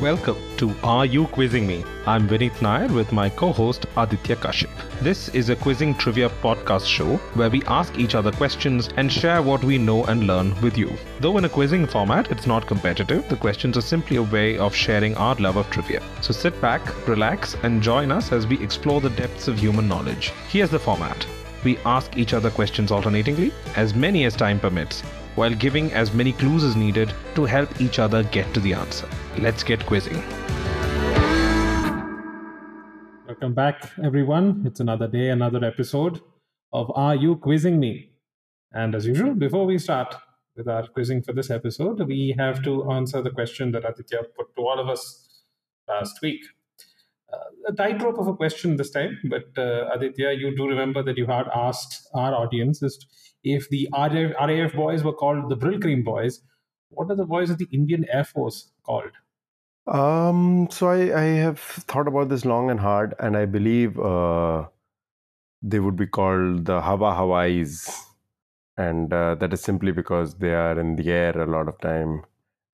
Welcome to Are You Quizzing Me? I'm Vinith Nair with my co host Aditya Kashyap. This is a quizzing trivia podcast show where we ask each other questions and share what we know and learn with you. Though in a quizzing format, it's not competitive, the questions are simply a way of sharing our love of trivia. So sit back, relax, and join us as we explore the depths of human knowledge. Here's the format we ask each other questions alternatingly, as many as time permits, while giving as many clues as needed to help each other get to the answer. Let's get quizzing. Welcome back, everyone. It's another day, another episode of Are You Quizzing Me? And as usual, before we start with our quizzing for this episode, we have to answer the question that Aditya put to all of us last week. Uh, a tightrope of a question this time, but uh, Aditya, you do remember that you had asked our audience if the RAF, RAF boys were called the Brylcreem boys, what are the boys of the Indian Air Force called? Um, so I, I have thought about this long and hard, and I believe uh, they would be called the Hawa Hawais, and uh, that is simply because they are in the air a lot of time,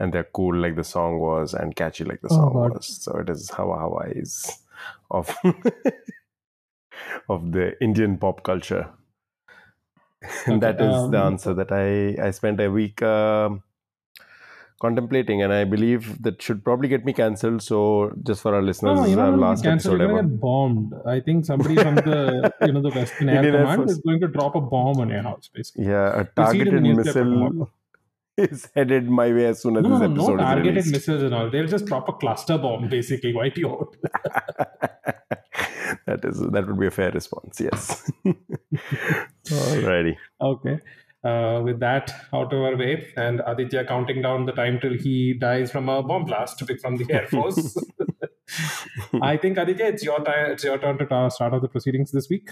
and they're cool like the song was, and catchy like the Oh, song God. was. So it is Hawa Hawais of of the Indian pop culture. And Okay, that is the um, answer that I I spent a week. um contemplating and i believe that should probably get me cancelled so just for our listeners No, this you're is our not going to last cancelled. episode get bombed. I think somebody from the you know the Western Air Indian Air Command Force. is going to drop a bomb on your house, basically. yeah a You'll see it in targeted missile is headed my way as soon as No, no, this no, no episode is targeted released missiles and all. They'll just drop a cluster bomb, basically. Wipe you out. that is that would be a fair response yes alrighty Okay. Uh, with that out of our way, and Aditya counting down the time till he dies from a bomb blast from the Air Force. I think Aditya, it's your time. It's your turn to ta- start off the proceedings this week.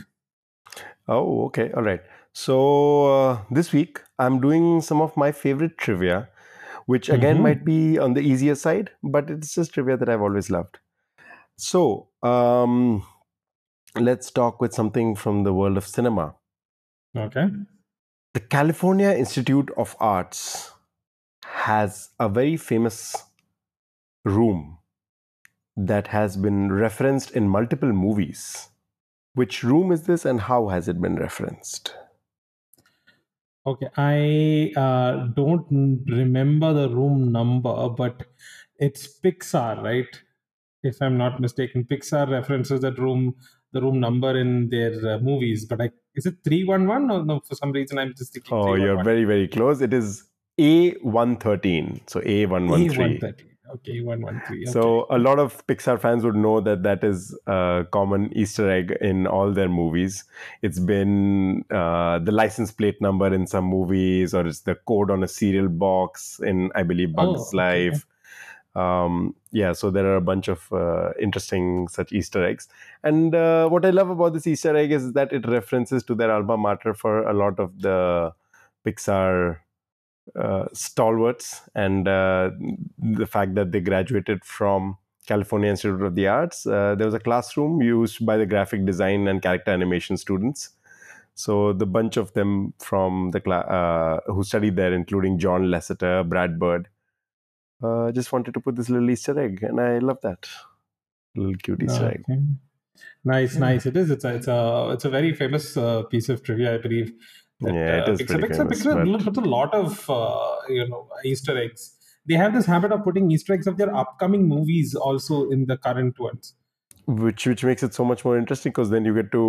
oh okay all right so uh, this week i'm doing some of my favorite trivia which again Mhm. might be on the easier side but it's just trivia that i've always loved so um let's talk with something from the world of cinema Okay. The California Institute of Arts has a very famous room that has been referenced in multiple movies. Which room is this and how has it been referenced? Okay, I uh, don't remember the room number, but it's Pixar, right? If I'm not mistaken, Pixar references that room, the room number in their uh, movies. But I, is it three one one? Or no? For some reason, I'm just thinking. Oh, you're very, very close. It is A113. So A113. A130. Okay, one one three. So a lot of Pixar fans would know that that is a common Easter egg in all their movies. It's been uh, the license plate number in some movies, or it's the code on a cereal box in, I believe, Oh, Bugs okay. Life. Um, yeah, so there are a bunch of uh, interesting such Easter eggs. And uh, what I love about this Easter egg is that it references to their alma mater for a lot of the Pixar uh, stalwarts and uh, the fact that they graduated from California Institute of the Arts. Uh, there was a classroom used by the graphic design and character animation students. So the bunch of them from the cla- uh, who studied there, including John Lasseter, Brad Bird, uh, just wanted to put this little Easter egg, and I love that little cute Easter egg. Nice, Yeah. nice. It is. It's a, it's a, it's a very famous uh, piece of trivia, I believe. that, Yeah, it uh, is pretty Pixar, famous, Pixar but- a lot of uh, you know Easter eggs. They have this habit of putting Easter eggs of their upcoming movies also in the current ones. which which makes it so much more interesting because then you get to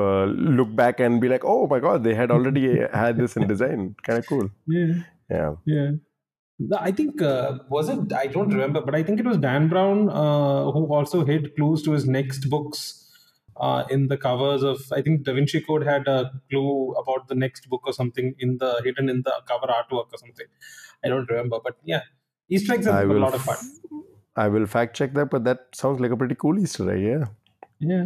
uh, look back and be like, oh my god, they had already had this in design. Kind of cool. Yeah, Yeah. yeah. I think uh, was it? I don't remember, but I think it was Dan Brown uh, who also hid clues to his next books uh, in the covers of. I think Da Vinci Code had a clue about the next book or something in the hidden in the cover artwork or something. I don't remember, but yeah, Easter eggs are a lot of fun. I will fact check that, but that sounds like a pretty cool Easter egg. Yeah. Yeah,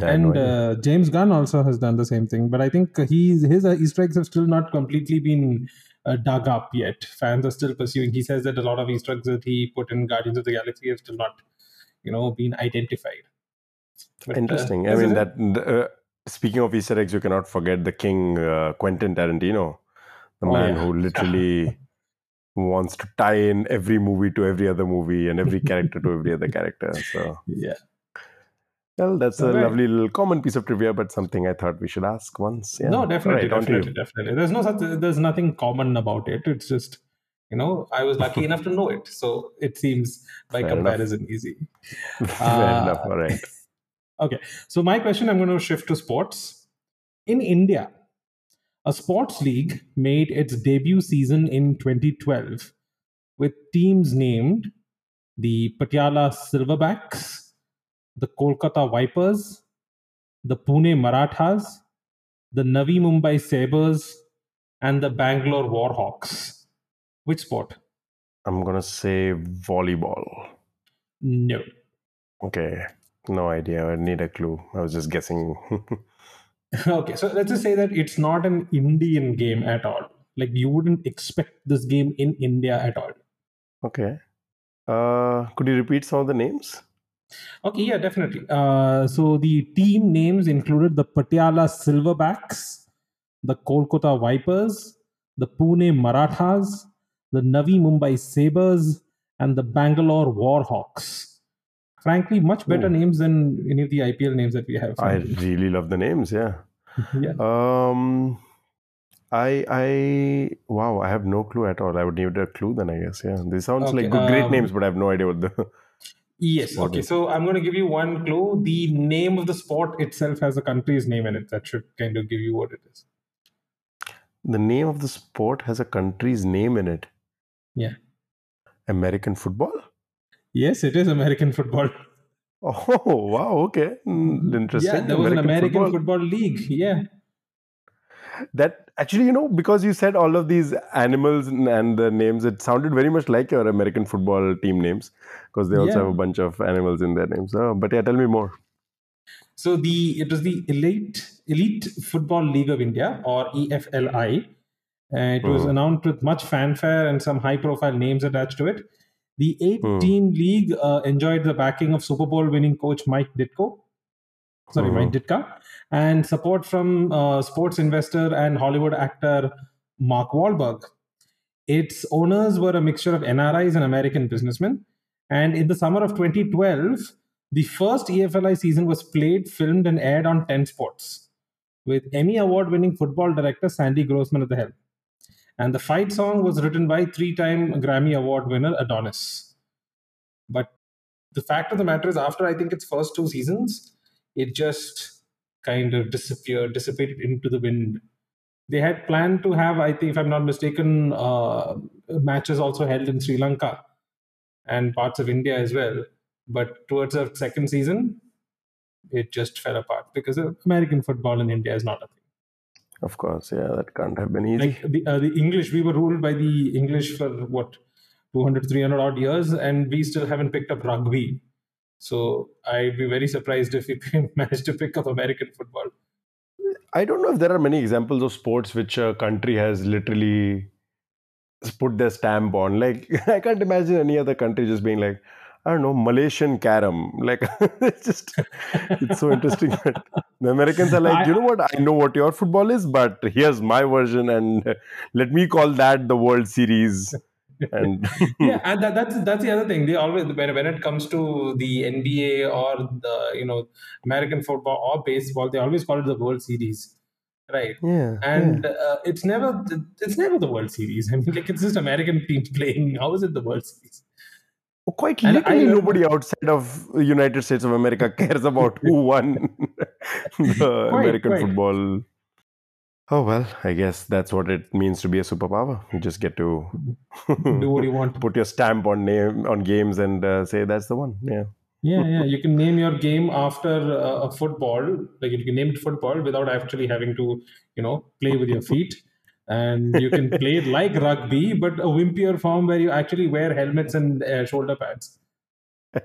I had no and uh, James Gunn also has done the same thing, but I think he's his uh, Easter eggs have still not completely been uh, dug up yet. Fans are still pursuing. He says that a lot of Easter eggs that he put in Guardians of the Galaxy have still not, you know, been identified. But, uh, Interesting. I mean, that uh, speaking of Easter eggs, you cannot forget the king, uh, Quentin Tarantino, the Oh, man yeah. who literally wants to tie in every movie to every other movie and every character to every other character. So, Yeah. Well, that's a Okay. lovely little common piece of trivia, but something I thought we should ask once. Yeah. No, definitely, Alright, on to you. definitely, definitely. There's no such. There's nothing common about it. It's just, you know, I was lucky enough to know it, so it seems by Fair enough. comparison easy. Fair Uh, enough. All right. Okay, so my question, I'm going to shift to sports. In India, a sports league made its debut season in 2012 with teams named the Patiala Silverbacks, the Kolkata Vipers, the Pune Marathas, the Navi Mumbai Sabres, and the Bangalore Warhawks. Which sport? I'm going to say volleyball. No. Okay. No idea. I need a clue. I was just guessing. okay, so let's just say that it's not an Indian game at all. Like you wouldn't expect this game in India at all. okay. Uh, could you repeat some of the names? Okay, yeah, definitely. Uh, so the team names included the Patiala Silverbacks, the Kolkata Vipers, the Pune Marathas, the Navi Mumbai Sabres, and the Bangalore Warhawks. Frankly, much better Ooh. names than any of the IPL names that we have. I really love the names. Yeah. yeah. Um, I I wow, I have no clue at all. I would need a clue then, I guess. Yeah, this sounds Okay, like good, great um, names, but I have no idea what the. Yes. Okay. So I'm going to give you one clue. The name of the sport itself has a country's name in it. That should kind of give you what it is. The name of the sport has a country's name in it. Yeah. American football. Yes, it is American football. Oh wow, okay, Mm, interesting. Yeah, there was an American football. league. Yeah. That actually, you know, because you said all of these animals and, and the names, it sounded very much like your American football team names because they also Yeah. have a bunch of animals in their names. Oh, but yeah, tell me more. So the it was the elite elite football league of India or EFLI. Uh, it was Mhm. announced with much fanfare and some high profile names attached to it. The eight Hmm. team league uh, enjoyed the backing of Super Bowl winning coach Mike Ditko. Sorry, Mike Ditka, and support from uh, sports investor and Hollywood actor Mark Wahlberg. Its owners were a mixture of NRIs and American businessmen. And in the summer of 2012, the first EFLI season was played, filmed, and aired on 10 sports, with Emmy Award winning football director Sandy Grossman at the helm. And the fight song was written by three time Grammy Award winner Adonis. But the fact of the matter is, after I think its first two seasons, it just kind of disappeared, dissipated into the wind. They had planned to have, I think, if I'm not mistaken, uh, matches also held in Sri Lanka and parts of India as well. But towards the second season, it just fell apart because American football in India is not a thing. Of course, yeah, that can't have been easy. Like the, uh, the English, we were ruled by the English for what, 200, 300 odd years, and we still haven't picked up rugby. So I'd be very surprised if we managed to pick up American football. I don't know if there are many examples of sports which a country has literally put their stamp on. Like I can't imagine any other country just being like, I don't know, Malaysian carom. Like it's just it's so interesting that the Americans are like, you know what? I know what your football is, but here's my version, and let me call that the World Series. And yeah, and that, that's that's the other thing. They always when when it comes to the NBA or the you know American football or baseball, they always call it the World Series, right? yeah, And uh, it's never it's never the World Series. I mean, like it's just American teams playing. How is it the World Series? Quite And I literally, nobody outside of the United States of America cares about who won the American quite. football. Oh well, I guess that's what it means to be a superpower. You just get to Do what you want. put your stamp on name on games and uh, say that's the one. Yeah, Yeah, yeah. You can name your game after uh, a football. Like you can name it football without actually having to, you know, play with your feet. And you can play it like rugby, but a wimpier form where you actually wear helmets and uh, shoulder pads.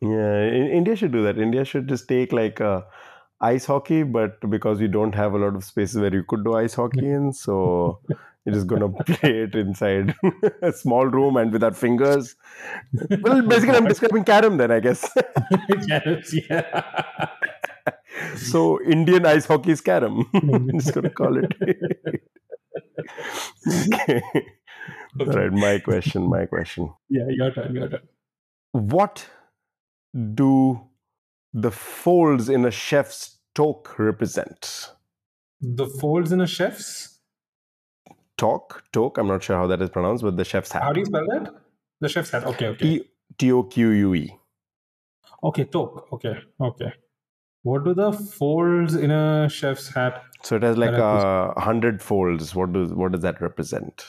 yeah. India should do that. India should just take like uh, ice hockey, but because we don't have a lot of spaces where you could do ice hockey in, so you're just gonna play it inside a small room and without fingers. Well, basically, I'm describing carom then, I guess. yes, yeah. so Indian ice hockey is carom. I'm just gonna call it. okay. All right, my question, my question. Yeah, your turn, your turn. What do the folds in a chef's toque represent? The folds in a chef's. Toque, toque. I'm not sure how that is pronounced, but the chef's hat. How do you spell that? The chef's hat. Okay, okay. T O Q U E. Okay, toque. Okay, okay. What do the folds in a chef's hat? So it has like a hundred folds. What does what does that represent?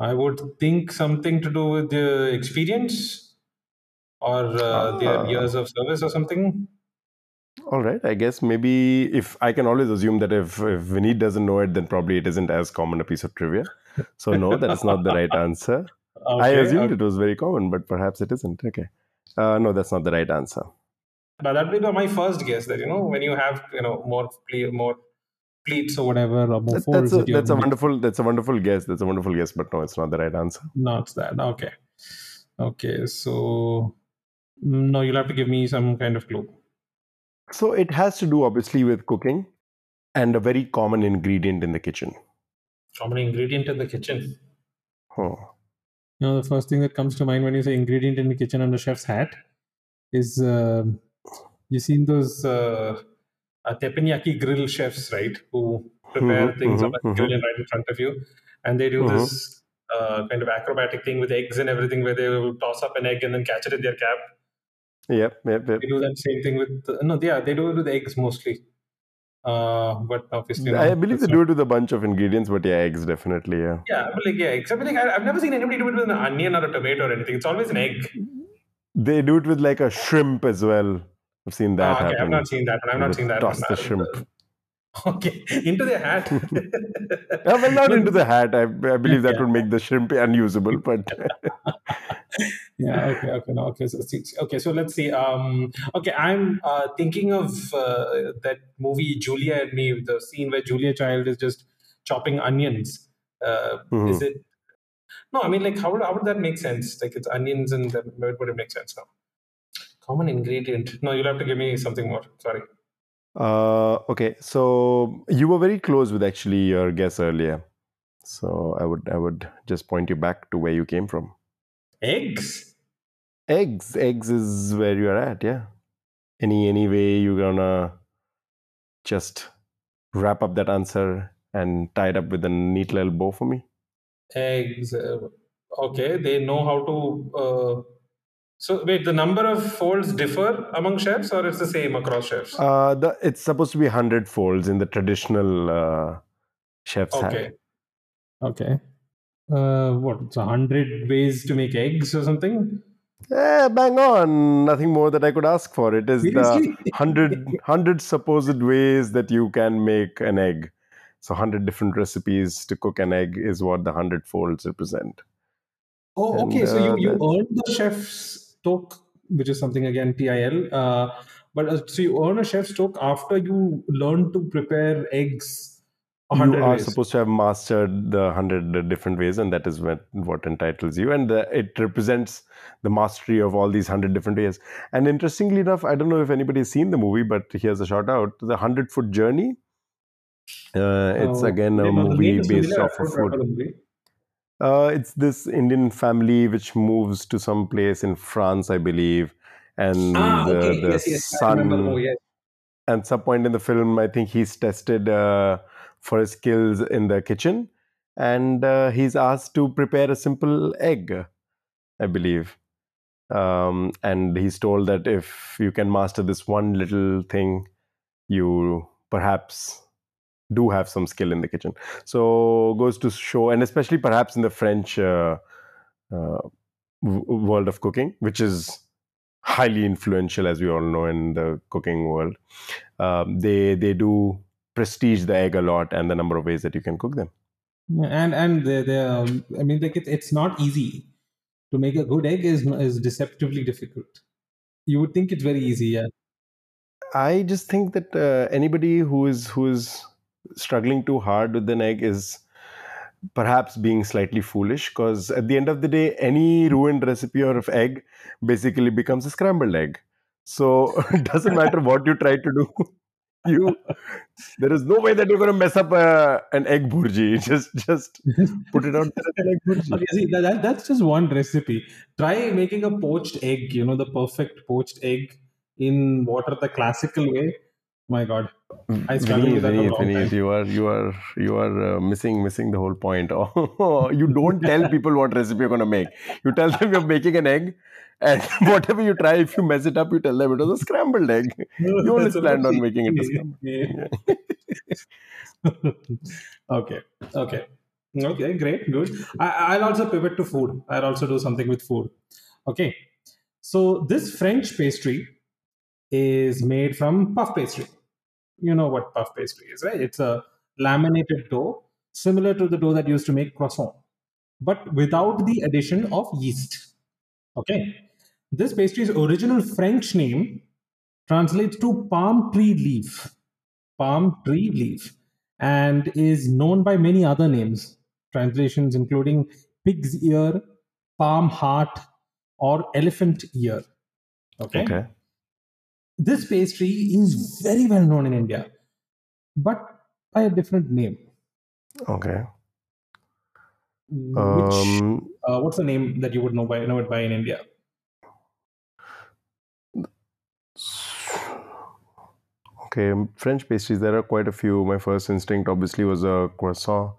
I would think something to do with the experience or uh, Ah. their years of service or something. All right, I guess maybe if I can always assume that if if Vineet doesn't know it, then probably it isn't as common a piece of trivia. So no, that is not the right answer. I assumed okay. it was very common, but perhaps it isn't. Okay, uh, no, that's not the right answer. But that would be my first guess that you know when you have you know more more pleats or whatever or more That- that's a that's a wonderful that's a wonderful guess. That's a wonderful guess, but no, it's not the right answer. No, it's that. Okay. Okay. So, no, you'll have to give me some kind of clue. So it has to do obviously with cooking and a very common ingredient in the kitchen. Common ingredient in the kitchen. Huh. You know, the first thing that comes to mind when you say ingredient in the kitchen under chef's hat is um you seen those uh, uh, teppanyaki grill chefs, right? Who prepare Mhm, things on mhm, a grill and right in front of you. And they do Mhm. this uh, kind of acrobatic thing with eggs and everything where they will toss up an egg and then catch it in their cap. Yep, yep, yep. They do that same thing with no, yeah, they do it with eggs mostly. Uh, but obviously, I believe they that's do it with a bunch of ingredients, but yeah, eggs definitely. Yeah. Yeah, but like yeah, except like I, I've never seen anybody do it with an onion or a tomato or anything. It's always an egg. They do it with like a shrimp as well. I've seen that Ah, okay, happen. I've not seen that. I've not seen that toss one. the shrimp. Okay, into the hat. Yeah, well, not into the hat. I, I believe that Yeah. would make the shrimp unusable, but yeah okay okay no okay so see- okay so let's see um okay i'm uh, thinking of uh, that movie julia and me the scene where julia child is just chopping onions uh, Mhm. is it no i mean like how would, how would that make sense like it's onions and then where would it make sense now common ingredient no you'll have to give me something more sorry uh, okay. So you were very close with actually your guess earlier. So I would I would just point you back to where you came from. Eggs Eggs, eggs is where you're at. Yeah. Any any way you're gonna just wrap up that answer and tie it up with a neat little bow for me? eggs uh, okay they know how to uh, so wait the number of folds differ among chefs or it's the same across chefs Uh, the it's supposed to be hundred folds in the traditional uh, chef's hat. okay okay uh what it's a hundred ways to make eggs or something Eh, bang on. Nothing more that I could ask for. It is the hundred hundred supposed ways that you can make an egg. So hundred different recipes to cook an egg is what the hundred folds represent. oh And, okay so you, uh, you earn the chef's toque, which is something again til uh but uh, so you earn a chef's toque after you learn to prepare eggs You are ways supposed to have mastered the hundred different ways, and that is what, what entitles you. And the, it represents the mastery of all these hundred different ways. And interestingly enough, I don't know if anybody's seen the movie, but here's a shout out: the Hundred Foot Journey. Uh, it's Oh, again a movie based off of food. Uh, it's this Indian family which moves to some place in France, I believe, and ah the, okay the yes yes remember the movie yes. At some point in the film, I think he's tested uh, for his skills in the kitchen, and uh, he's asked to prepare a simple egg, I believe. Um, and he's told that if you can master this one little thing, you perhaps do have some skill in the kitchen. So goes to show, and especially perhaps in the French uh, uh, world of cooking, which is highly influential, as we all know, in the cooking world. Um, they they do prestige the egg a lot and the number of ways that you can cook them. Yeah, and and the, the um, I mean like it, it's not easy to make a good egg is is deceptively difficult. You would think it's very easy, yeah. I just think that uh, anybody who is who is struggling too hard with an egg is perhaps being slightly foolish because at the end of the day any ruined recipe or of egg basically becomes a scrambled egg so it doesn't matter what you try to do you there is no way that you're going to mess up uh, an egg bhurji just just put it out there as an egg Okay, see, that, that, that's just one recipe. Try making a poached egg, you know, the perfect poached egg in water the classical way. My God. I struggled Vineet, with that for a Vineet, Vineet, you are you are you are uh, missing missing the whole point. you don't tell people what recipe you're going to make. You tell them you're making an egg, and whatever you try, if you mess it up, you tell them it was a scrambled egg. You always planned on making it a scrambled. okay. Okay. Okay, great, good. I, I'll also pivot to food. I'll also do something with food. Okay. So this French pastry is made from puff pastry. You know what puff pastry is, right? It's a laminated dough similar to the dough that used to make croissant, but without the addition of yeast. Okay. This pastry's original French name translates to palm tree leaf. Palm tree leaf. And is known by many other names, translations including pig's ear, palm heart, or elephant ear. Okay. Okay. This pastry is very well known in India, but by a different name. Okay. Which Um, uh, what's the name that you would know by know it by in India? Okay, French pastries. There are quite a few. My first instinct, obviously, was a croissant,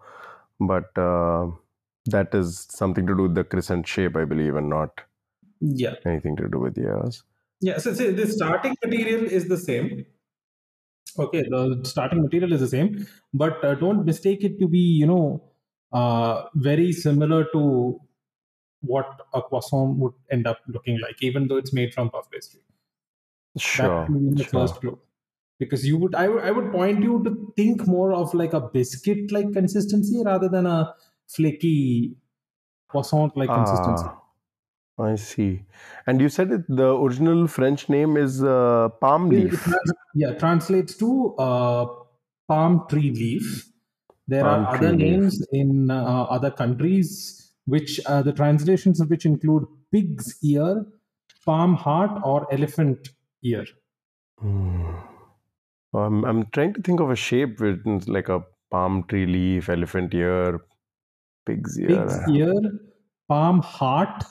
but uh, that is something to do with the crescent shape, I believe, and not Yeah, anything to do with yours. yeah. So, so the starting material is the same. Okay, the starting material is the same, but uh, don't mistake it to be you know uh, very similar to what a croissant would end up looking like, even though it's made from puff pastry. Sure. sure. first clue because you would I, would I would point you to think more of like a biscuit like consistency rather than a flaky croissant like consistency Ah, I see. And you said it, the original French name is uh, palm It- it leaf. trans- yeah translates to uh, palm tree leaf there Palm are other leaf. names in uh, other countries which uh, the translations of which include pig's ear palm heart or elephant ear Hmm. Um, I'm trying to think of a shape with like a palm tree leaf, elephant ear, pig's ear. pig's ear palm heart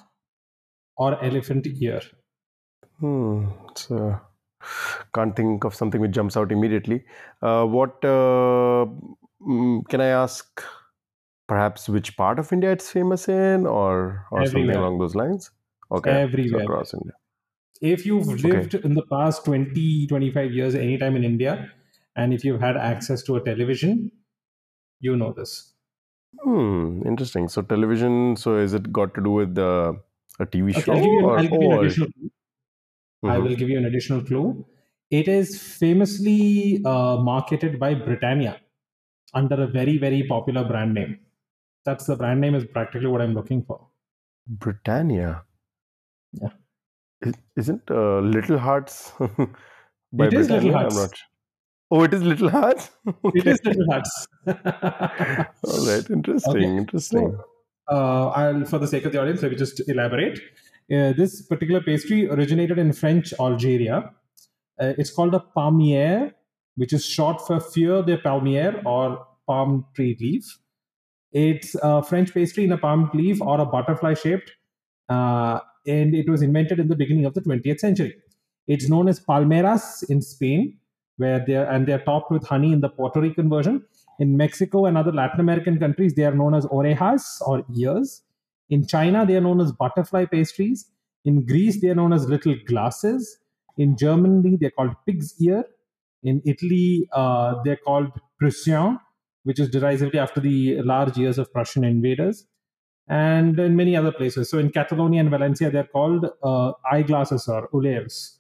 or elephant ear Hmm. So can't think of something which jumps out immediately. Uh, what uh, mm, can I ask? Perhaps which part of India it's famous in, or or something along those lines. Okay, so Everywhere. across India. If you've lived in the past 20 25 years anytime in india and if you've had access to a television you know this Hmm. Interesting. So television. So is it got to do with the a TV okay show? i'll give you, or, I'll give you an additional clue. i will give you an additional clue it is famously uh, marketed by britannia under a very very popular brand name that's the brand name is practically what i'm looking for Britannia. Yeah. Is, isn't uh, Little Hearts by It is Little Hearts. I'm not. Oh, it is Little Hearts. it Okay. is little hearts All right. Interesting. Okay. Interesting. uh, I'll, for the sake of the audience, let me just elaborate. Uh, this particular pastry originated in French Algeria. Uh, it's called a palmier, which is short for feuille de palmier or palm tree leaf. It's a French pastry in a palm leaf or a butterfly shaped, uh, and it was invented in the beginning of the 20th century. It's known as palmeras in Spain, where they're and they're topped with honey in the Puerto Rican version. In Mexico and other Latin American countries, they are known as orejas or ears. In China, they are known as butterfly pastries. In Greece, they are known as little glasses. In Germany, they're called pig's ear. In Italy, uh, they're called Prussian, which is derisively after the large ears of Prussian invaders. And in many other places. So in Catalonia and Valencia, they're called uh, eyeglasses or ulers.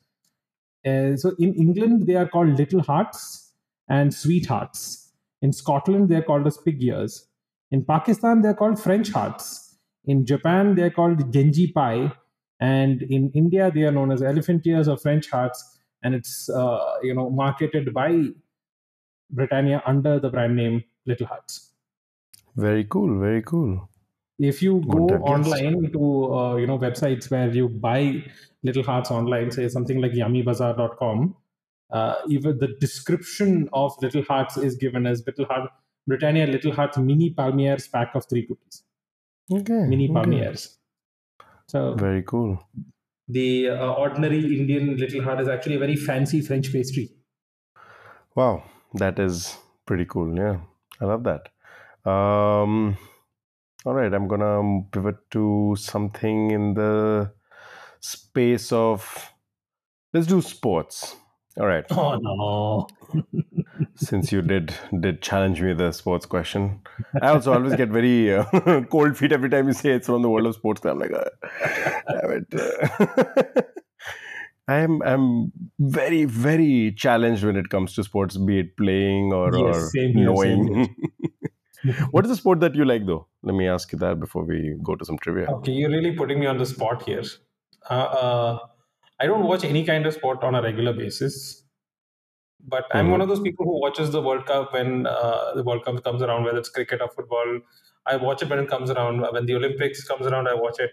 Uh, so in England, they are called little hearts and sweethearts. In Scotland, they're called as pig ears. In Pakistan, they're called French hearts. In Japan, they're called Genji pie. And in India, they are known as elephant ears or French hearts. And it's uh, you know marketed by Britannia under the brand name Little Hearts. Very cool. Very cool. If you go Wouldn't have guessed. online to uh, you know websites where you buy Little Hearts online, say something like YummyBazaar.com, uh, even the description of Little Hearts is given as Little Heart Britannia Little Hearts mini palmiers pack of three cookies. Okay. Mini okay. palmiers. So Very cool. the uh, ordinary Indian Little Heart is actually a very fancy French pastry. Wow, that is pretty cool. Yeah, I love that. Um, all right, I'm gonna pivot to something in the space of let's do sports. All right, Oh no! since you did did challenge me the sports question, I also always get very uh, cold feet every time you say it's from the world of sports. I'm like, uh, uh, I'm I'm very very challenged when it comes to sports, be it playing or, Yes, or knowing. what is the sport that you like though? Let me ask you that before we go to some trivia. Okay, you're really putting me on the spot here. Uh, uh, I don't watch any kind of sport on a regular basis, but I'm Mhm. one of those people who watches the World Cup when uh, the World Cup comes around, whether it's cricket or football. I watch it when it comes around. When the Olympics comes around, I watch it.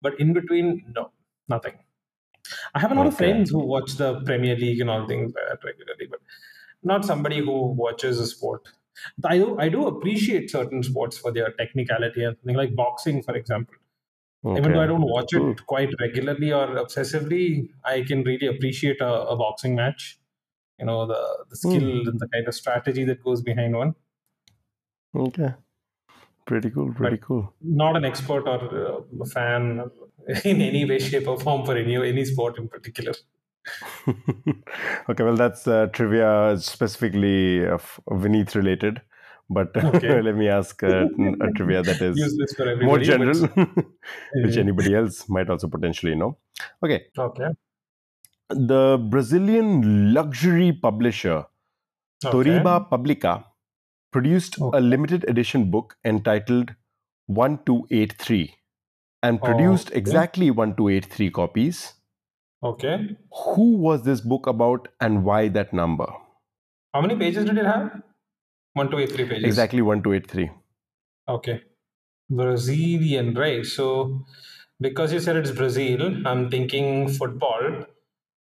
But in between, no, nothing. I have a lot of friends who watch the Premier League and all things like that regularly, but not somebody who watches a sport. I do, I do appreciate certain sports for their technicality and something like boxing, for example. Even though I don't watch it quite regularly or obsessively, I can really appreciate a, a boxing match. You know, the, the skill and the kind of strategy that goes behind one. Okay. Pretty cool. Pretty cool. Not an expert or uh, a fan in any way, shape, or form for any any sport in particular. okay, well, that's uh, trivia specifically of Vineeth related. But Okay. let me ask uh, a trivia that is more general, which anybody else might also potentially know. Okay, Okay. the Brazilian luxury publisher okay. Toriba Publica produced Okay. a limited edition book entitled 1283 and produced exactly 1283 copies. Okay. Who was this book about and why that number? How many pages did it have? One, two, eight, three pages. Exactly 1283. Okay. Brazilian, right? So, because you said it's Brazil, I'm thinking football.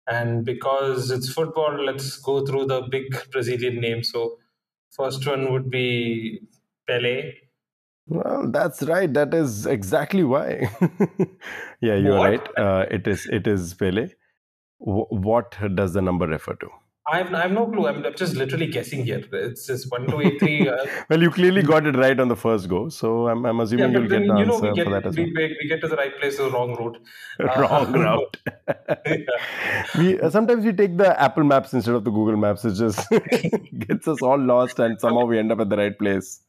And because it's football, let's go through the big Brazilian names. So, first one would be Pele. Well, that's right. That is exactly why. yeah, you're What? right. Uh, it is it is Pele. W- what does the number refer to? I have, I have no clue. I'm, I'm just literally guessing here. It's just one, two, eight, three. Uh, Well, you clearly got it right on the first go, so I'm, I'm yeah, assuming you'll but get the you know, answer we get, for that as well. we, we we get to the right place, the wrong route. Wrong Uh, route. Yeah. we uh, sometimes we take the Apple Maps instead of the Google Maps. It just gets us all lost, and somehow we end up at the right place,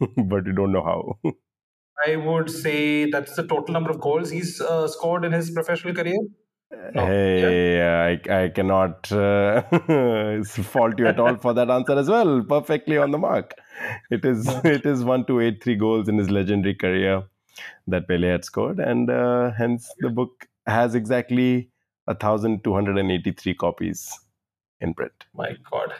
but you don't know how. I would say that's the total number of goals he's uh, scored in his professional career. No, yeah. Hey, I, I cannot uh, fault you at all for that answer as well. Perfectly on the mark. It is Yeah. it is one to eight three goals in his legendary career that Pele had scored, and uh, hence the book has exactly a thousand two hundred and eighty three copies in print. My God.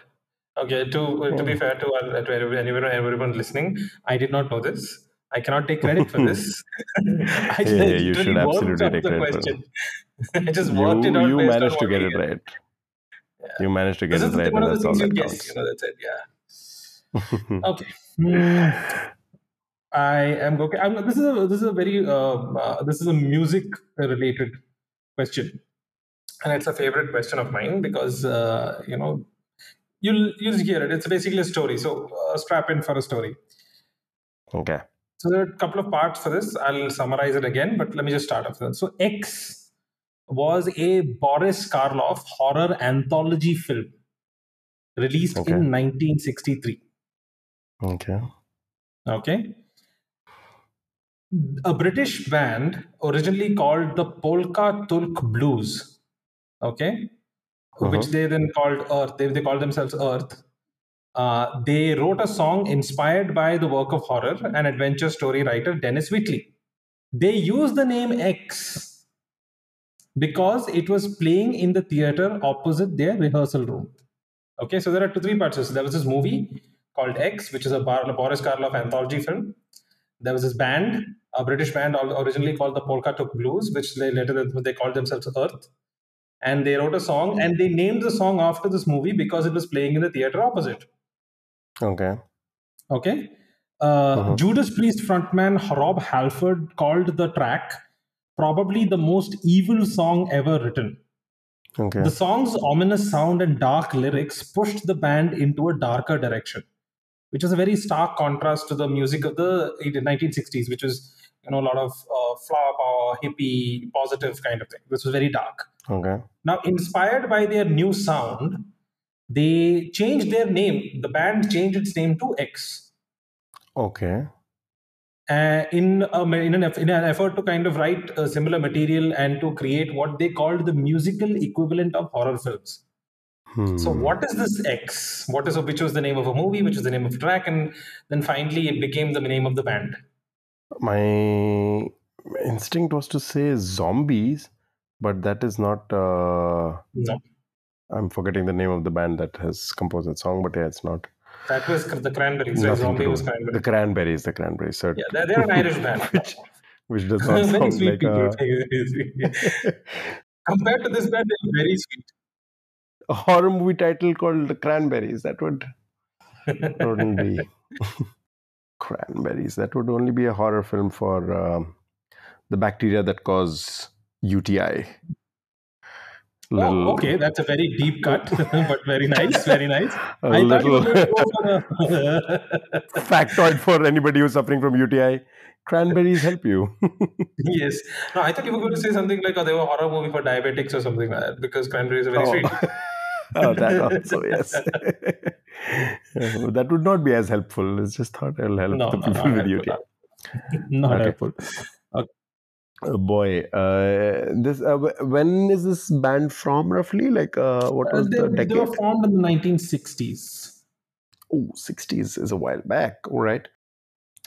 Okay, to to be fair to, uh, to anyone, everyone listening, I did not know this. I cannot take credit for this. I Yeah, yeah, you should absolutely take credit for question. I just You worked it out. you managed to get it right. You managed to get This it right, one and of the that's all things you guess. You know, that's it. Yeah. Okay. Hmm. I am okay. I'm, this is a this is a very uh, uh, this is a music related question, and it's a favorite question of mine because uh, you know you'll you'll hear it. It's basically a story. So uh, strap in for a story. Okay. So there are a couple of parts for this. I'll summarize it again, but let me just start off. with So X was a Boris Karloff horror anthology film released Okay. in 1963. Okay. Okay. A British band originally called the Polka Tulk Blues. Okay. Which Uh-huh. they then called Earth. They, they called themselves Earth. Uh, they wrote a song inspired by the work of horror and adventure story writer Dennis Wheatley. They used the name X because it was playing in the theater opposite their rehearsal room. Okay, so there are two, three parts. So there was this movie called X, which is a Bar- Boris Karloff anthology film. There was this band, a British band al- originally called the Polka Tulk Blues, which they later they called themselves Earth. And they wrote a song and they named the song after this movie because it was playing in the theater opposite. Okay. Okay. Uh, Mhm. Judas Priest frontman Rob Halford called the track probably the most evil song ever written. Okay. The song's ominous sound and dark lyrics pushed the band into a darker direction, which is a very stark contrast to the music of the 1960s, which was you know a lot of uh, flower power, hippie, positive kind of thing. This was very dark. Okay. Now, inspired by their new sound, they changed their name. The band changed its name to X Okay. uh, in, a, in, an, in an effort to kind of write a similar material and to create what they called the musical equivalent of horror films. So, Hmm. what is this X? What is which was the name of a movie, which is the name of a track, and then finally it became the name of the band. My instinct was to say zombies, but that is not. Uh, No, I'm forgetting the name of the band that has composed that song, but yeah, it's not. that was the Cranberries. Right? Zombie was Cranberries. The Cranberries, the Cranberries, certainly. Yeah, they're, they're an Irish band. which, which does not very sound sweet like people. a, Compared to this band, they're very sweet. a horror movie title called The Cranberries. That would wouldn't be cranberries. That would only be a horror film for um, the bacteria that cause UTI. Oh, okay, that's a very deep cut, but very nice, very nice. a I thought you were little going to go for a... factoid for anybody who's suffering from UTI. Cranberries help you. yes. No, I thought you were going to say something like, oh, they were a horror movie for diabetics or something like that, because cranberries are very Oh. sweet. oh, that also, yes. that would not be as helpful. It's just thought it'll help No, the people not with helpful. UTI. Not Okay. helpful. Oh boy, uh, this uh, when is this band from roughly? Like, uh, what Uh, was they, the they decade? were formed in the 1960s. Oh, 60s is a while back. All right.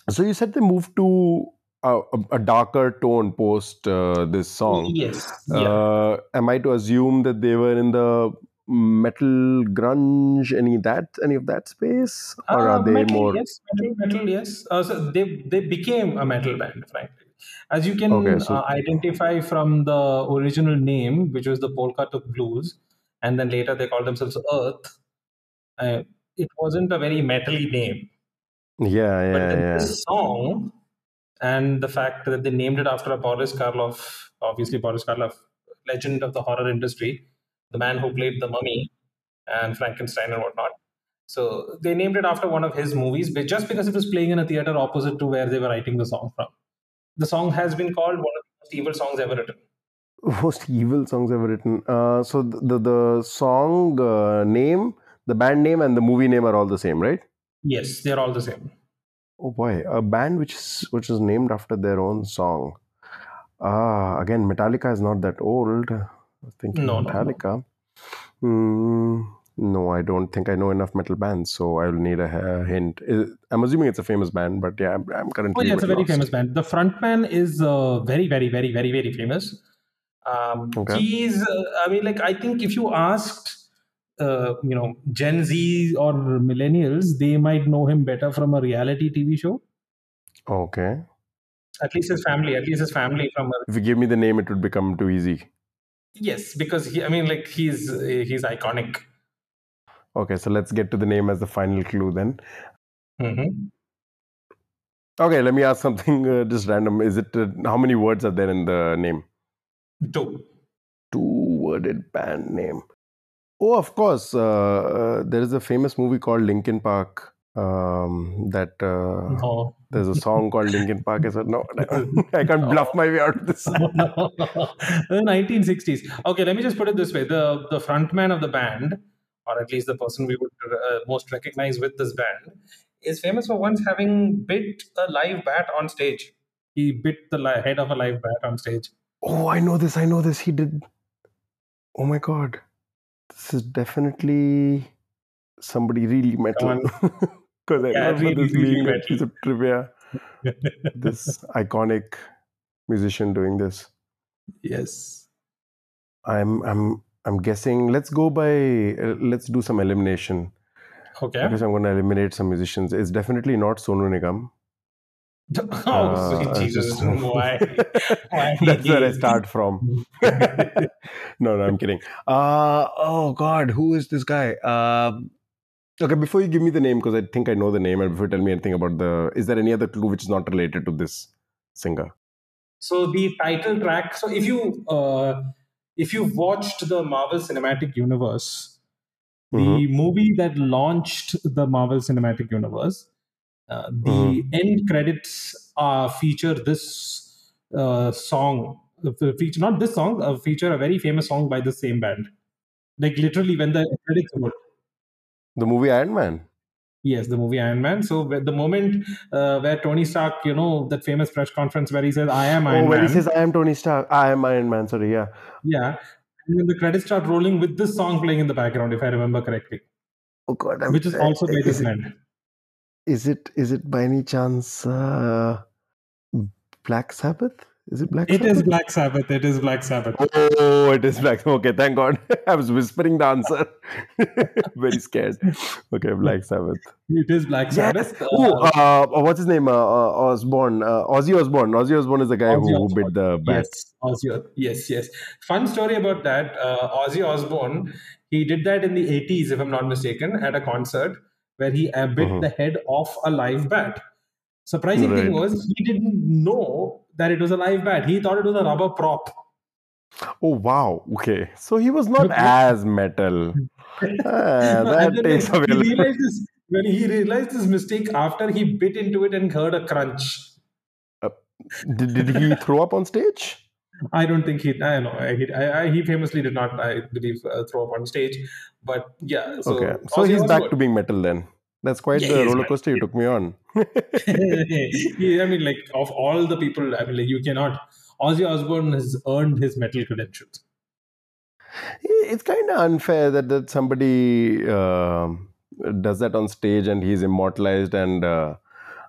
So you said they moved to a, a, darker tone post uh, this song. Yes. Yeah. Uh, am I to assume that they were in the metal grunge, any that, any of that space, or are they metal, more? Yes, metal, metal, yes. So they they became a metal band, frankly. As you can Okay, so- uh, identify from the original name, which was the Polka Tulk Blues, and then later they called themselves Earth. Uh, it wasn't a very metally name, Yeah, yeah, then yeah. this song and the fact that they named it after a Boris Karloff, obviously Boris Karloff, legend of the horror industry, the man who played the Mummy and Frankenstein and whatnot. So they named it after one of his movies, but just because it was playing in a theater opposite to where they were writing the song from. The song has been called one of the most evil songs ever written. Most evil songs ever written. Uh, so the the, song uh, name, the band name, and the movie name are all the same, right? Yes, they're all the same. Oh boy, a band which is which is named after their own song. Ah, again, Metallica is not that old. I was thinking No, no, no. Metallica. No, I don't think I know enough metal bands, so I will need a, a hint. Is- I'm assuming it's a famous band, but yeah, I'm, I'm currently. Oh, yeah, it's a very lost. famous band. The frontman is uh, very, very, very, very, very famous. Um, Okay. He's, uh, I mean, like, I think if you asked, uh, you know, Gen Z or millennials, they might know him better from a reality TV show. Okay. At least his family, at least his family from a, If you give me the name, it would become too easy. yes, because he, I mean, like, he's he's iconic. Okay, so let's get to the name as the final clue then. hmm Okay, let me ask something uh, just random. Is it uh, how many words are there in the name? Two. Two-worded band name. Oh, of course. Uh, uh, there is a famous movie called Linkin Park. Um, that uh, No. there's a song called Linkin Park. I said no, I can't bluff my way out of this. the 1960s. Okay, let me just put it this way: the the frontman of the band, or at least the person we would uh, most recognize with this band, is famous for once having bit a live bat on stage. He bit the li- head of a live bat on stage. Oh, I know this. I know this. He did. Oh my god, this is definitely somebody really metal. Because I Yeah, remember really, this really being a piece of trivia. this iconic musician doing this. yes. I'm I'm I'm guessing. Let's go by. Uh, let's do some elimination. Okay. I guess I'm going to eliminate some musicians. It's definitely not Sonu Nigam. Oh, Uh, sweet Jesus! Why? Why? That's where I start from. no, no, I'm kidding. Uh, oh God, who is this guy? Um okay, before you give me the name, because I think I know the name, and before you tell me anything about the, is there any other clue which is not related to this singer? So the title track. So if you uh, if you've watched the Marvel Cinematic Universe, Mhm. the movie that launched the Marvel Cinematic Universe, uh, the Mhm. end credits uh, feature this uh, song. Feature not this song. Uh, feature a very famous song by the same band. Like literally, when the credits roll. The movie Iron Man. Yes, the movie Iron Man. So the moment uh, where Tony Stark, you know, that famous press conference where he says, "I am Iron oh, where Man." he says, I am Tony Stark. I am Iron Man. Sorry, yeah. Yeah. And then the credits start rolling with this song playing in the background, if I remember correctly, Oh God. I'm, which is also by is this band. is it is it by any chance uh, Black Sabbath? Is it Black It Sabbath? is Black Sabbath. It is Black Sabbath. Oh, it is Black. Okay, thank God. I was whispering the answer. Very scared. Okay, Black Sabbath. It is Black Yes. Sabbath. Oh, Uh, uh, what's his name? Uh, uh, Osbourne. Uh, Ozzy Osbourne. Ozzy Osbourne is the guy Ozzy who, who bit the bat. yes, Ozzy. Yes, yes. Fun story about that. Uh, Ozzy Osbourne, he did that in the 80s, if I'm not mistaken, at a concert where he bit Mhm. the head off a live bat. Surprising thing was he didn't know that it was a live bat. He thought it was a rubber prop. Oh wow. Okay, so he was not as metal. Ah, that then, takes away. a he realized this when he realized his mistake after he bit into it and heard a crunch. Did, did he throw up on stage? I don't think he. I know. He, I, I, he famously did not, I believe, uh, throw up on stage. But yeah. So, okay, so he's back to being metal then. That's quite Yeah, the roller coaster you took me on. Yeah, I mean, like of all the people, I mean, like you cannot. Ozzy Osbourne has earned his metal credentials. it's kind of unfair that, that somebody um does that on stage and he's immortalized and uh,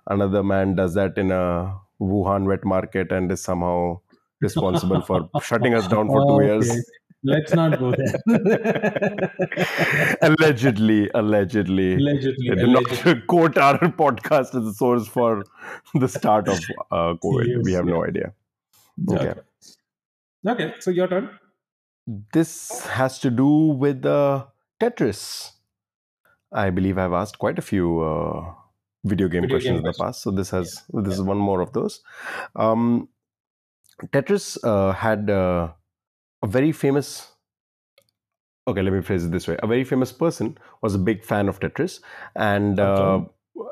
another man does that in a wuhan wet market and is somehow responsible for shutting us down for two Okay, years Let's not go there. allegedly allegedly allegedly, did allegedly. not quote our podcast as a source for the start of uh, covid we Yes, have no idea okay Okay. Okay, so your turn. this has to do with uh, Tetris. I believe I've asked quite a few uh, video game Video questions game in the past, so this has this is one more of those. Um, Tetris uh, had uh, a very famous. Okay, let me phrase it this way: a very famous person was a big fan of Tetris and uh,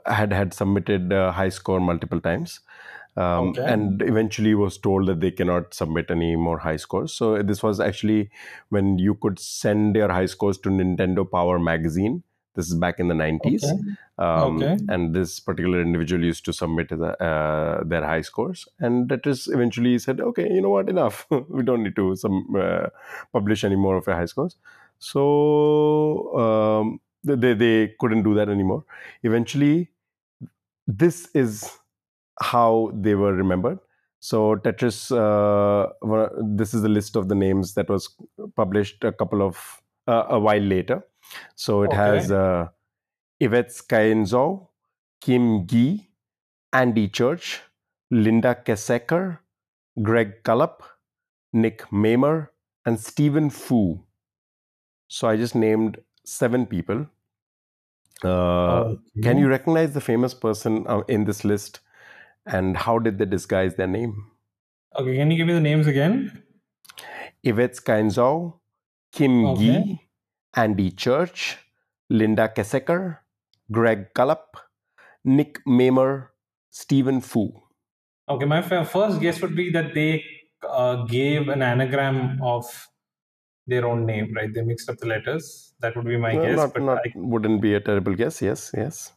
had had submitted uh, high score multiple times. Um, Okay. and eventually was told that they cannot submit any more high scores. So this was actually when you could send your high scores to Nintendo Power magazine. This is back in the 90s. Okay. Um, Okay. And this particular individual used to submit the, uh, their high scores. And that is eventually said, okay, you know what, enough. we don't need to some, uh, publish any more of your high scores. So um, they, they couldn't do that anymore. Eventually, this is how they were remembered. So Tetris, uh, this is the list of the names that was published a couple of uh, a while later. So it Okay. has uh, Yvette Kim Gee, Andy Church, Linda Kesecker, Greg Cullup, Nick Mamer, and Stephen Fu. So I just named seven people. Uh, Can you recognize the famous person uh, in this list? And how did they disguise their name? Okay, can you give me the names again? Yvette Skyenzau, Kim Okay. Gee, Andy Church, Linda Kesecker, Greg Cullup, Nick Mamer, Stephen Fu. Okay, my first guess would be that they uh, gave an anagram of their own name, right? They mixed up the letters. That would be my guess. not, but not I, wouldn't be a terrible guess. Yes, yes.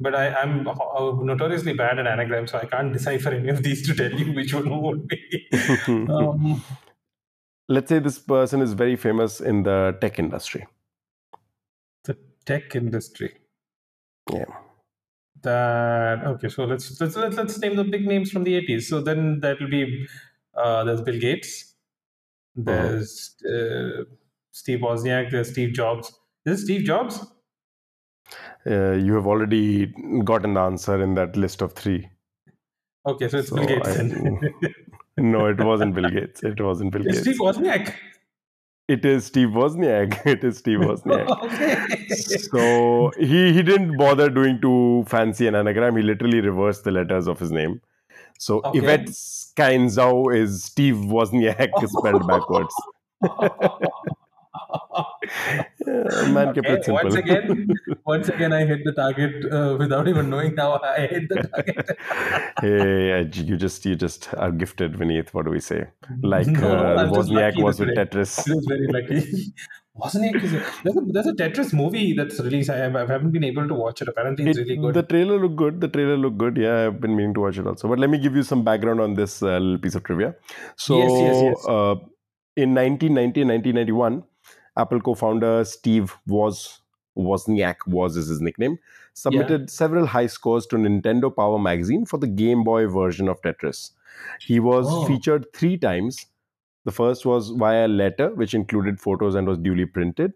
but I, I'm uh, notoriously bad at anagrams, so I can't decipher any of these to tell you which one would be. um, Let's say this person is very famous in the tech industry. the tech industry. Yeah. That okay. So let's let's let's, name the big names from the 80s. So then that will be uh, there's Bill Gates, there's uh, Steve Wozniak, there's Steve Jobs. Is it Steve Jobs? Uh, you have already gotten the answer in that list of three. Okay, so it's So Bill Gates. I- then. no, it wasn't Bill Gates. It wasn't Bill Gates. It's Gates. Steve Wozniak. It is Steve Wozniak. It is Steve Wozniak. okay. so he he didn't bother doing too fancy an anagram. He literally reversed the letters of his name. So Okay. Yvette Skinzau is Steve Wozniak spelled backwards. Yeah, man kept Okay, it simple. once again, once again, I hit the target uh, without even knowing how I hit the target. hey, Edge, you just you just are gifted, Vineet. What do we say? Like No, uh, Wozniak was with. Tetris. He was very lucky. Wozniak is a, there's, a, there's a Tetris movie that's released. I, have, I haven't been able to watch it. Apparently, it's It- really good. The trailer looked good. The trailer looked good. Yeah, I've been meaning to watch it also. But let me give you some background on this uh, little piece of trivia. So, Yes, yes, yes. Uh, in 1990 1991, Apple co-founder Steve Woz Wozniak was is his nickname submitted several high scores to Nintendo Power magazine for the Game Boy version of Tetris. He was Oh. featured three times. The first was via letter, which included photos and was duly printed.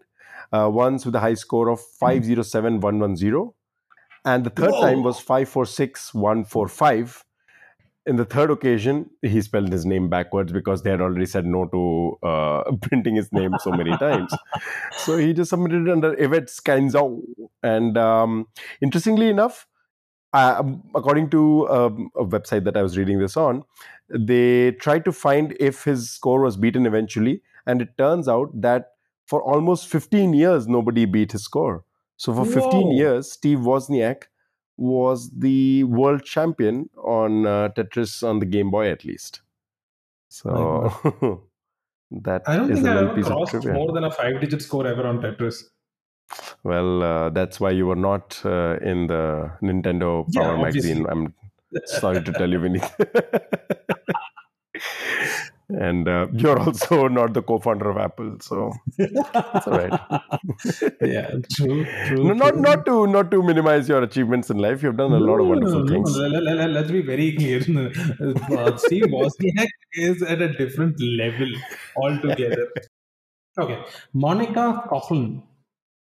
Uh, once with a high score of 507110. And the third Whoa. time was 546145. In the third occasion, he spelled his name backwards because they had already said no to uh, printing his name so many times. So he just submitted it under Yvette Skinzau. And um, interestingly enough, uh, according to um, a website that I was reading this on, they tried to find if his score was beaten eventually. And it turns out that for almost 15 years, nobody beat his score. So for 15 Whoa. years, Steve Wozniak was the world champion on uh, Tetris on the Game Boy, at least. So that I don't think I ever crossed more than a five digit score ever on Tetris. Well, uh, that's why you were not uh, in the Nintendo Yeah, Power magazine. I'm sorry to tell you, Vinny. and uh, you're also not the co-founder of Apple, so That's all right. yeah, true, true. no, not true. not to not to minimize your achievements in life. You've done a lot of wonderful no, things. No, let, let's be very clear. Uh, Steve Wozniak is at a different level altogether. okay, Monica Coghlan.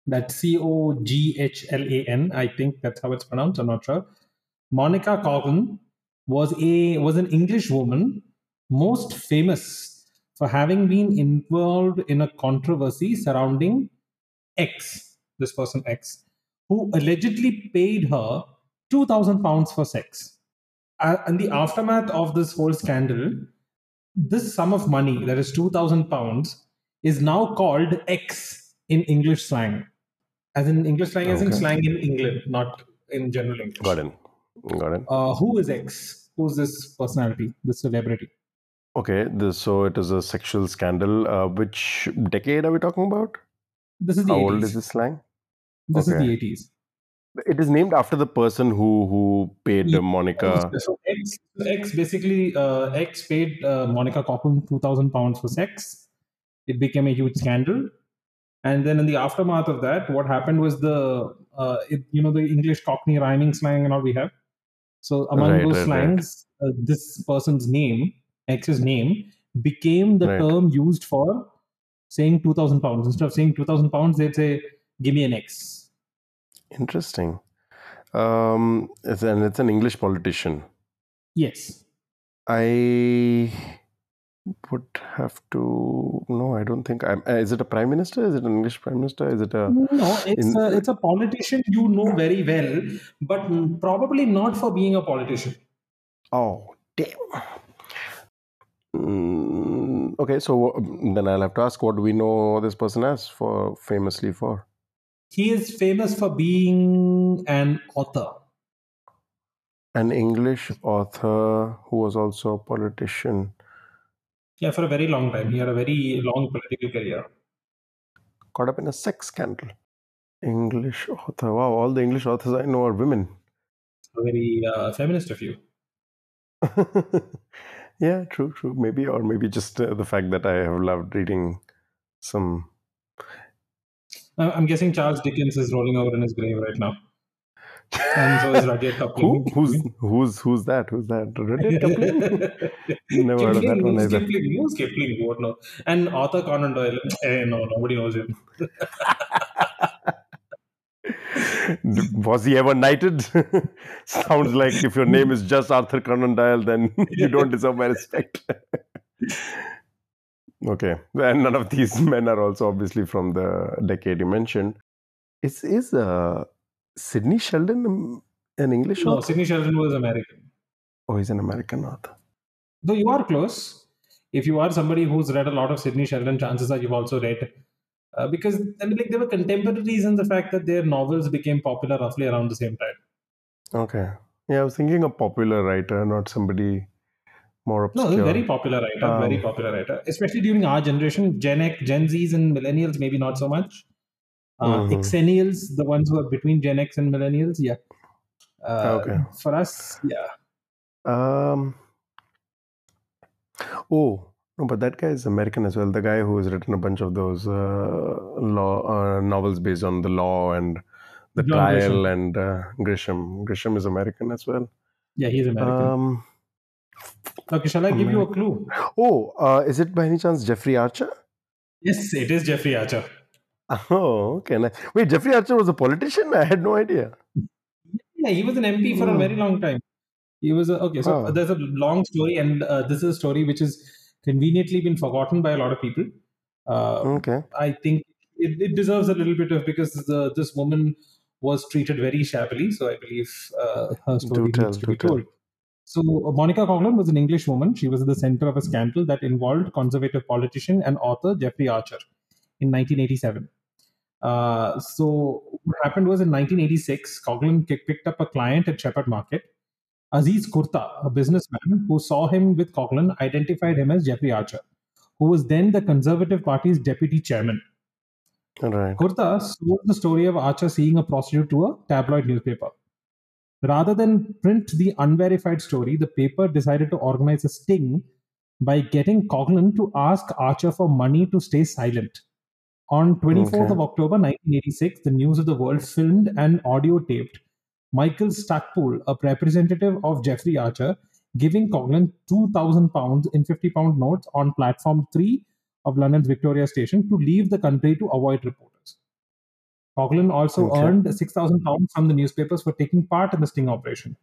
That's C O G H L A N. I think that's how it's pronounced. I'm not sure. Monica Coghlan was a was an English woman most famous for having been involved in a controversy surrounding X. This person X who allegedly paid her 2000 pounds for sex. Uh, in the aftermath of this whole scandal, this sum of money, that is 2000 pounds, is now called X in English slang. As in English slang, as in slang in England, not in general English. Got it. Got it. Uh, who is X? Who's this personality, this celebrity? Okay. This, so it is a sexual scandal. Uh, which decade are we talking about? This is the How 80s. old is this slang? This Okay. is the 80s. It is named after the person who who paid Yeah. uh, Monica. So X, X basically, uh, X paid uh, Monica Coghlan 2,000 pounds for sex. It became a huge scandal. And then in the aftermath of that, what happened was the, uh, it, you know, the English Cockney rhyming slang and all we have. So among Right, those right, right. slangs, uh, this person's name, X's name, became the Right. term used for saying 2,000 pounds. Instead of saying 2,000 pounds, they'd say, give me an X. Interesting. Um, it's an it's an English politician. Yes. I would have to. No, I don't think. I'm, uh, is it a prime minister? Is it an English prime minister? Is it a? No, it's in- a, it's a politician you know very well, but probably not for being a politician. Oh, damn. Mm, okay, so then I'll have to ask, what do we know this person as for famously for? He is famous for being an author. An English author who was also a politician. Yeah, for a very long time. He had a very long political career. caught up in a sex scandal. English author. Wow, all the English authors I know are women. A Very uh, feminist of you. yeah, true, true. Maybe, or maybe just uh, the fact that I have loved reading some. I'm guessing Charles Dickens is rolling over in his grave right now. And so is Rudyard Who? Kipling. Who's who's who's that? Who's that? Rudyard Kipling? Never heard of that one either. Kipling? Who's Kipling? What no? And Arthur Conan Doyle. Eh, no, nobody knows him. Was he ever knighted? Sounds like if your name is just Arthur Conan Doyle, then you don't deserve my respect. okay, and none of these men are also obviously from the decade you mentioned. Is is uh, Sidney Sheldon an English No, author? Sidney Sheldon was American. Oh, he's an American author. Though you are close. If you are somebody who's read a lot of Sidney Sheldon, chances are you've also read. Uh, because I mean, like they were contemporaries in the fact that their novels became popular roughly around the same time. Okay. Yeah, I was thinking a popular writer, not somebody more No, obscure. a very popular writer, very Um, popular writer, especially during our generation, Gen X, Gen Zs, and millennials, maybe not so much. Uh, Mhm. Xennials, the ones who are between Gen X and millennials, yeah. Uh, Okay. For us, yeah. Um. Oh no, but that guy is American as well. The guy who has written a bunch of those uh, law uh, novels based on the law and the John trial Grisham. and uh, Grisham. Grisham is American as well. Yeah, he's American. Um. okay, shall I give you a clue? Oh, uh, is it by any chance Jeffrey Archer? Yes, it is Jeffrey Archer. Oh, okay. nice. Wait, Jeffrey Archer was a politician? I had no idea. Yeah, he was an MP for a Hmm. very long time. He was a, okay. So Oh. there's a long story, and uh, this is a story which has conveniently been forgotten by a lot of people. Uh, Okay. I think it, it deserves a little bit of because the, this woman was treated very shabbily. So I believe uh, her story tell, needs to be tell. told. So uh, Monica Coghlan was an English woman. She was at the center of a scandal that involved conservative politician and author Jeffrey Archer in 1987. Uh, so what happened was in 1986, Coghlan picked up a client at Shepherd Market. Aziz Kurtha, a businessman who saw him with Coghlan, identified him as Jeffrey Archer, who was then the Conservative Party's deputy chairman. Right. Kurtha sold the story of Archer seeing a prostitute to a tabloid newspaper. Rather than print the unverified story, the paper decided to organize a sting by getting Coghlan to ask Archer for money to stay silent. On 24th Okay. of October 1986, the News of the World filmed and audio taped Michael Stacpoole, a representative of Jeffrey Archer, giving Coghlan 2,000 pounds in 50 pound notes on platform 3 of London's Victoria Station to leave the country to avoid reporters. Coghlan also Okay. earned 6,000 pounds from the newspapers for taking part in the sting operation.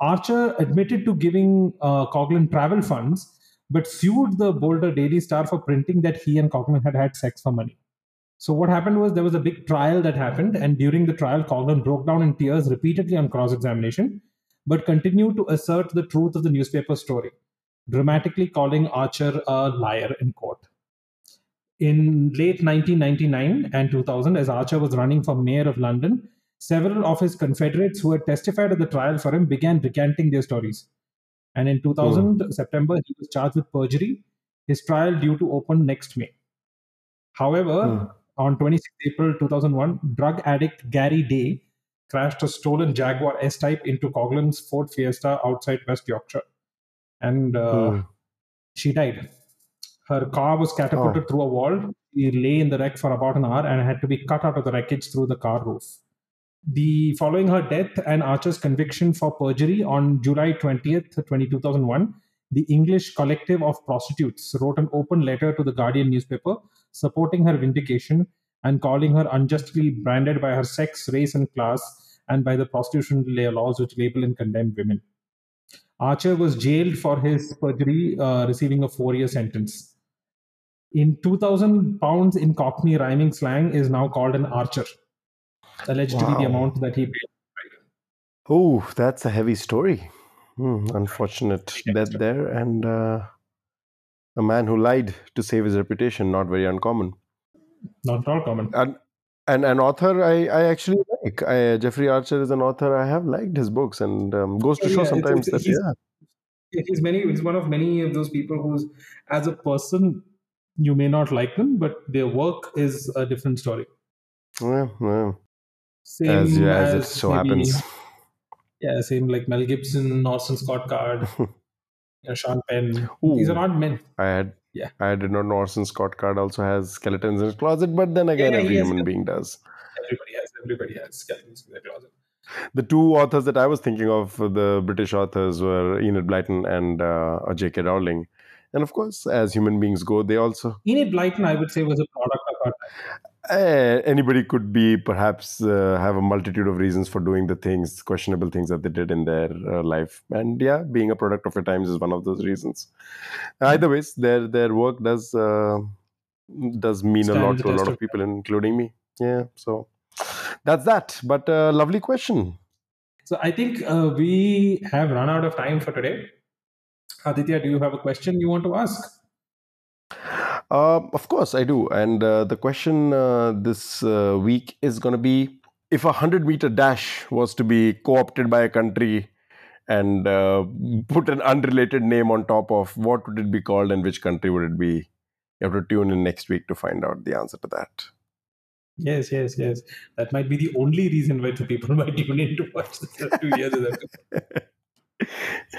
Archer admitted to giving uh, Coghlan travel funds, but sued the Boulder Daily Star for printing that he and Coghlan had had sex for money. So what happened was there was a big trial that happened, and during the trial, Coghlan broke down in tears repeatedly on cross-examination, but continued to assert the truth of the newspaper story, dramatically calling Archer a liar in court. In late 1999 and 2000, as Archer was running for mayor of London, several of his Confederates who had testified at the trial for him began recanting their stories. And in 2000, September, he was charged with perjury. His trial due to open next May. However, Hmm. On 26 April 2001, drug addict Gary Day crashed a stolen Jaguar S-Type into Coghlan's Ford Fiesta outside West Yorkshire, and uh, Hmm. she died. Her car was catapulted through a wall. She lay in the wreck for about an hour and had to be cut out of the wreckage through the car roof. The following her death and Archer's conviction for perjury on July 20th, 20, 2001, the English Collective of Prostitutes wrote an open letter to the Guardian newspaper supporting her vindication and calling her unjustly branded by her sex, race, and class and by the prostitution laws which label and condemn women. Archer was jailed for his perjury, uh, receiving a four year sentence. In 2000 pounds in Cockney rhyming slang is now called an archer, alleged to be the amount that he paid. Oh, that's a heavy story. Hmm, unfortunate death there, and uh, a man who lied to save his reputation. Not very uncommon. Not at all common. And and an author I, I actually like. I, Jeffrey Archer is an author I have liked his books, and um, goes to show yeah, sometimes it's- that he's- yeah, He's many. He's one of many of those people who's, as a person, you may not like them, but their work is a different story. yeah, yeah. Same as yeah, as it so maybe- happens. Yeah, same like Mel Gibson, Orson Scott Card, Sean Penn. Ooh. These are not men. I had Yeah. I did not know Orson Scott Card also has skeletons in his closet, but then again, Yeah, every human skeletons. being does. Everybody has. Everybody has skeletons in their closet. The two authors that I was thinking of, the British authors, were Enid Blyton and uh, J.K. Rowling. And of course, as human beings go, they also. Enid Blyton, I would say, was a product of her time. Eh, anybody could be perhaps uh, have a multitude of reasons for doing the things, questionable things that they did in their uh, life, and yeah, being a product of your times is one of those reasons. Either ways, their their work does uh, does mean Stand a lot to a lot of of people, including me. Yeah, so that's that. But uh, lovely question. So I think uh, we have run out of time for today. Aditya, do you have a question you want to ask? Uh, of course, I do. And uh, the question uh, this uh, week is going to be if a 100 meter dash was to be co opted by a country and uh, put an unrelated name on top of, what would it be called and which country would it be? You have to tune in next week to find out the answer to that. Yes, yes, yes. That might be the only reason why the people might tune in to watch this for two years.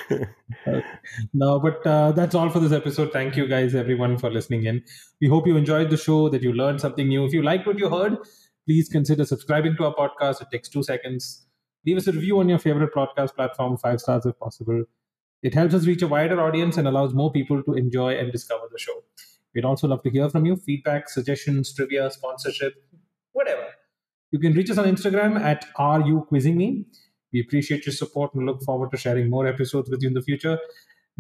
no, but uh, that's all for this episode. Thank you guys, everyone, for listening in. We hope you enjoyed the show, that you learned something new. If you liked what you heard, please consider subscribing to our podcast. It takes two seconds. Leave us a review on your favorite podcast platform, five stars if possible. It helps us reach a wider audience and allows more people to enjoy and discover the show. We'd also love to hear from you feedback, suggestions, trivia, sponsorship, whatever. You can reach us on Instagram at Are You Quizzing Me? We appreciate your support and look forward to sharing more episodes with you in the future.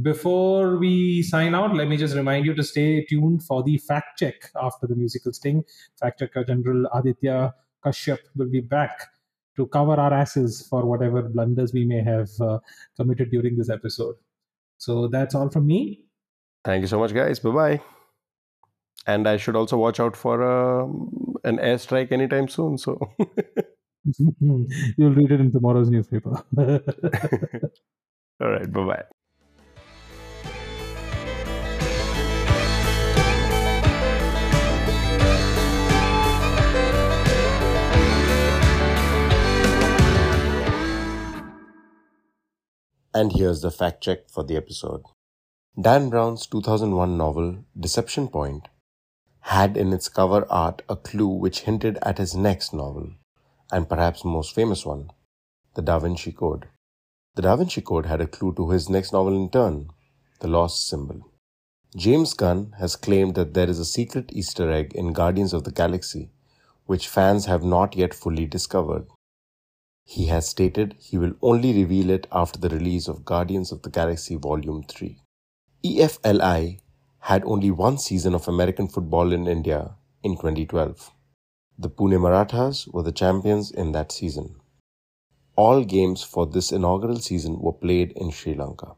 Before we sign out, let me just remind you to stay tuned for the fact check after the musical sting. Fact checker General Aditya Kashyap will be back to cover our asses for whatever blunders we may have uh, committed during this episode. So that's all from me. Thank you so much, guys. Bye bye. And I should also watch out for uh, an airstrike anytime soon. So. You'll read it in tomorrow's newspaper. All right. Bye bye. And here's the fact check for the episode. Dan Brown's 2001 novel, Deception Point, had in its cover art a clue which hinted at his next novel, and perhaps most famous one, The Da Vinci Code. The Da Vinci Code had a clue to his next novel in turn, The Lost Symbol. James Gunn has claimed that there is a secret Easter egg in Guardians of the Galaxy which fans have not yet fully discovered. He has stated he will only reveal it after the release of Guardians of the Galaxy Volume 3. EFLI had only one season of American football in India in 2012. The Pune Marathas were the champions in that season. All games for this inaugural season were played in Sri Lanka.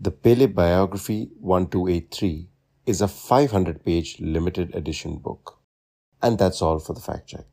The Pele Biography 1283 is a 500 page limited edition book. And that's all for the fact check.